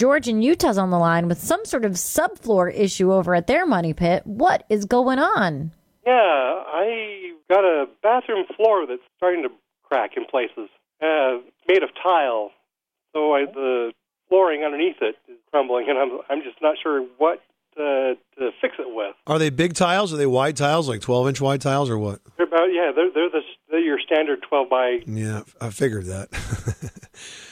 George in Utah's on the line with some sort of subfloor issue over at their money pit. What is going on? Yeah, I got a bathroom floor that's starting to crack in places, uh, made of tile. So I, the flooring underneath it is crumbling, and I'm I'm just not sure what to, to fix it with. Are they big tiles? Are they wide tiles, like 12 inch wide tiles, or what? They're about yeah, they're they're, the, they're your standard 12 by. Yeah, I figured that.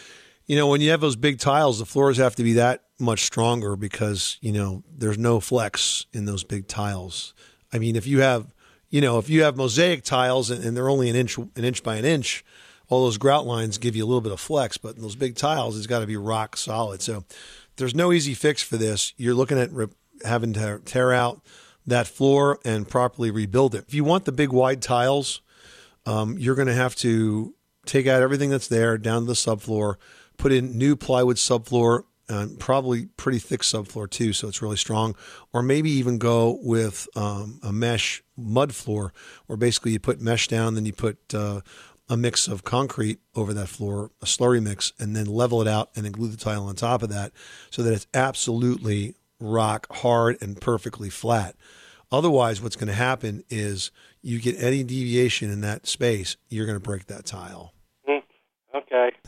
you know, when you have those big tiles, the floors have to be that much stronger because you know there's no flex in those big tiles. I mean, if you have, you know, if you have mosaic tiles and, and they're only an inch an inch by an inch, all those grout lines give you a little bit of flex. But in those big tiles, it's got to be rock solid. So there's no easy fix for this. You're looking at re- having to tear out that floor and properly rebuild it. If you want the big wide tiles, um, you're going to have to take out everything that's there down to the subfloor, put in new plywood subfloor, probably pretty thick subfloor too, so it's really strong. Or maybe even go with um, a mesh mud floor, where basically you put mesh down, then you put uh, a mix of concrete over that floor, a slurry mix, and then level it out and then glue the tile on top of that, so that it's absolutely rock hard and perfectly flat. Otherwise, what's going to happen is you get any deviation in that space, you're going to break that tile.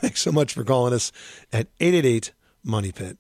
Thanks so much for calling us at 888 Money Pit.